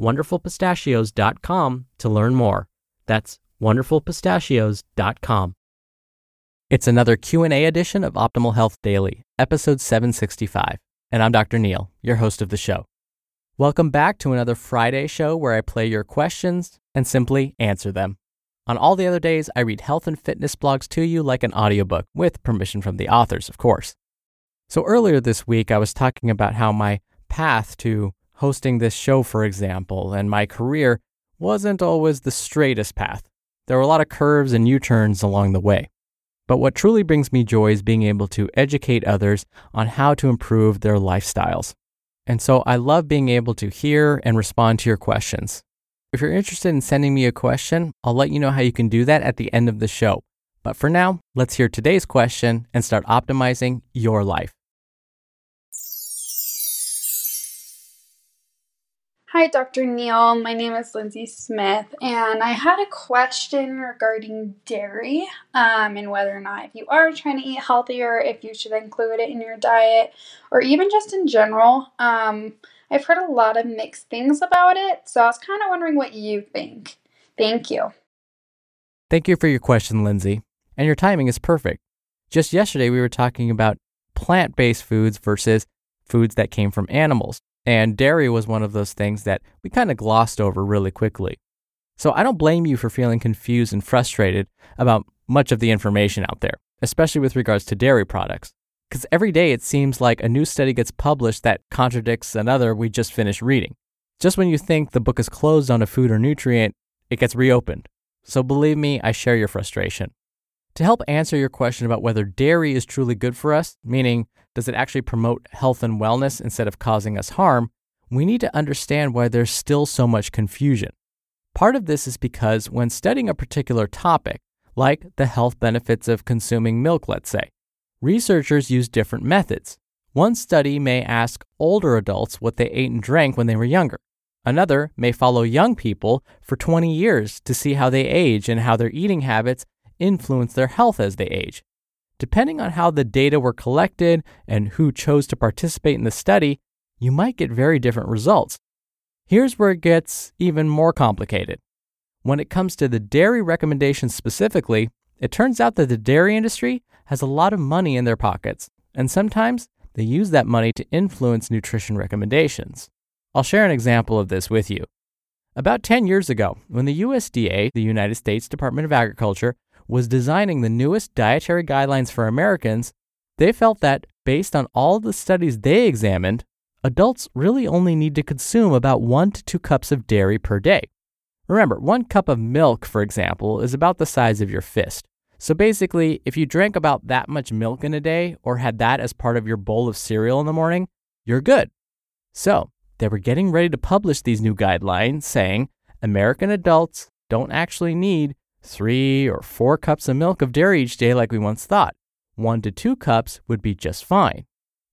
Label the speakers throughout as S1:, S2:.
S1: wonderfulpistachios.com to learn more. That's wonderfulpistachios.com. It's another Q&A edition of Optimal Health Daily, episode 765, and I'm Dr. Neal, your host of the show. Welcome back to another Friday show where I play your questions and simply answer them. On all the other days, I read health and fitness blogs to you like an audiobook, with permission from the authors, of course. So earlier this week, I was talking about how my path to hosting this show, for example, and my career wasn't always the straightest path. There were a lot of curves and U turns along the way. But what truly brings me joy is being able to educate others on how to improve their lifestyles. And so I love being able to hear and respond to your questions. If you're interested in sending me a question, I'll let you know how you can do that at the end of the show. But for now, let's hear today's question and start optimizing your life.
S2: Hi, Dr. Neal. My name is Lindsay Smith, and I had a question regarding dairy um, and whether or not if you are trying to eat healthier, if you should include it in your diet, or even just in general. Um, I've heard a lot of mixed things about it, so I was kind of wondering what you think. Thank you.
S1: Thank you for your question, Lindsay. And your timing is perfect. Just yesterday, we were talking about plant based foods versus foods that came from animals. And dairy was one of those things that we kind of glossed over really quickly. So I don't blame you for feeling confused and frustrated about much of the information out there, especially with regards to dairy products. Because every day it seems like a new study gets published that contradicts another we just finished reading. Just when you think the book is closed on a food or nutrient, it gets reopened. So believe me, I share your frustration. To help answer your question about whether dairy is truly good for us, meaning does it actually promote health and wellness instead of causing us harm, we need to understand why there's still so much confusion. Part of this is because when studying a particular topic, like the health benefits of consuming milk, let's say, researchers use different methods. One study may ask older adults what they ate and drank when they were younger. Another may follow young people for 20 years to see how they age and how their eating habits influence their health as they age. Depending on how the data were collected and who chose to participate in the study, you might get very different results. Here's where it gets even more complicated. When it comes to the dairy recommendations specifically, it turns out that the dairy industry has a lot of money in their pockets, and sometimes they use that money to influence nutrition recommendations. I'll share an example of this with you. About 10 years ago, when the USDA, the United States Department of Agriculture, was designing the newest dietary guidelines for Americans, they felt that, based on all the studies they examined, adults really only need to consume about one to two cups of dairy per day. Remember, one cup of milk, for example, is about the size of your fist. So basically, if you drank about that much milk in a day or had that as part of your bowl of cereal in the morning, you're good. So they were getting ready to publish these new guidelines saying American adults don't actually need three or four cups of milk of dairy each day like we once thought. One to two cups would be just fine.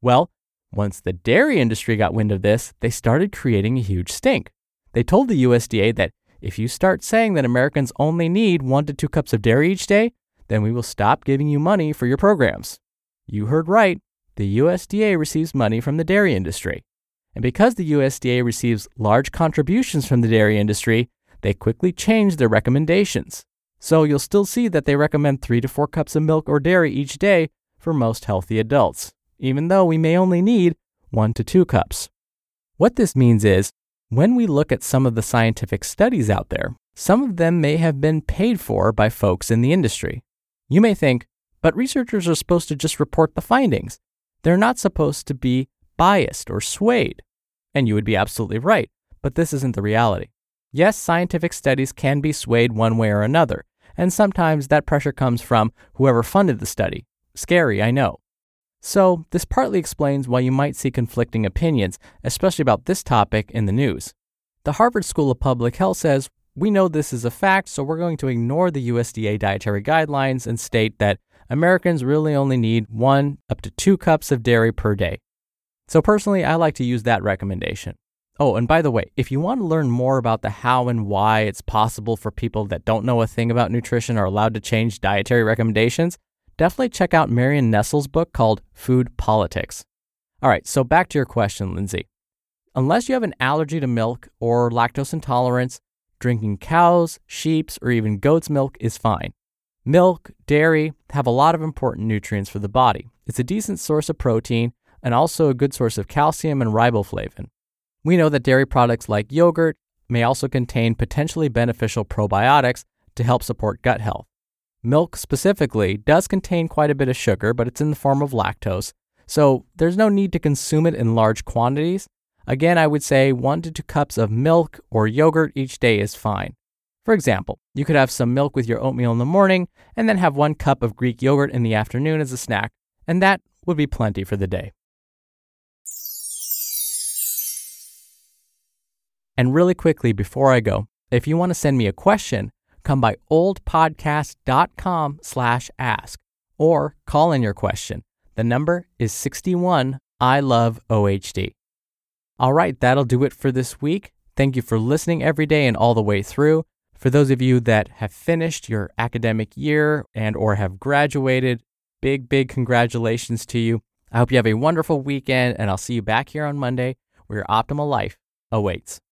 S1: Well, once the dairy industry got wind of this, they started creating a huge stink. They told the USDA that if you start saying that Americans only need one to two cups of dairy each day, then we will stop giving you money for your programs. You heard right. The USDA receives money from the dairy industry. And because the USDA receives large contributions from the dairy industry, they quickly changed their recommendations. So you'll still see that they recommend three to four cups of milk or dairy each day for most healthy adults, even though we may only need one to two cups. What this means is when we look at some of the scientific studies out there, some of them may have been paid for by folks in the industry. You may think, but researchers are supposed to just report the findings. They're not supposed to be biased or swayed. And you would be absolutely right, but this isn't the reality. Yes, scientific studies can be swayed one way or another, and sometimes that pressure comes from whoever funded the study. Scary, I know. So, this partly explains why you might see conflicting opinions, especially about this topic in the news. The Harvard School of Public Health says, We know this is a fact, so we're going to ignore the USDA dietary guidelines and state that Americans really only need one up to two cups of dairy per day. So, personally, I like to use that recommendation. Oh, and by the way, if you want to learn more about the how and why it's possible for people that don't know a thing about nutrition are allowed to change dietary recommendations, definitely check out Marion Nestle's book called Food Politics. All right, so back to your question, Lindsay. Unless you have an allergy to milk or lactose intolerance, drinking cow's, sheep's, or even goat's milk is fine. Milk, dairy have a lot of important nutrients for the body. It's a decent source of protein and also a good source of calcium and riboflavin. We know that dairy products like yogurt may also contain potentially beneficial probiotics to help support gut health. Milk specifically does contain quite a bit of sugar, but it's in the form of lactose, so there's no need to consume it in large quantities. Again, I would say one to two cups of milk or yogurt each day is fine. For example, you could have some milk with your oatmeal in the morning and then have one cup of Greek yogurt in the afternoon as a snack, and that would be plenty for the day. And really quickly before I go, if you want to send me a question, come by oldpodcast.com slash ask or call in your question. The number is 61 I love OHD. All right, that'll do it for this week. Thank you for listening every day and all the way through. For those of you that have finished your academic year and or have graduated, big big congratulations to you. I hope you have a wonderful weekend and I'll see you back here on Monday where your optimal life awaits.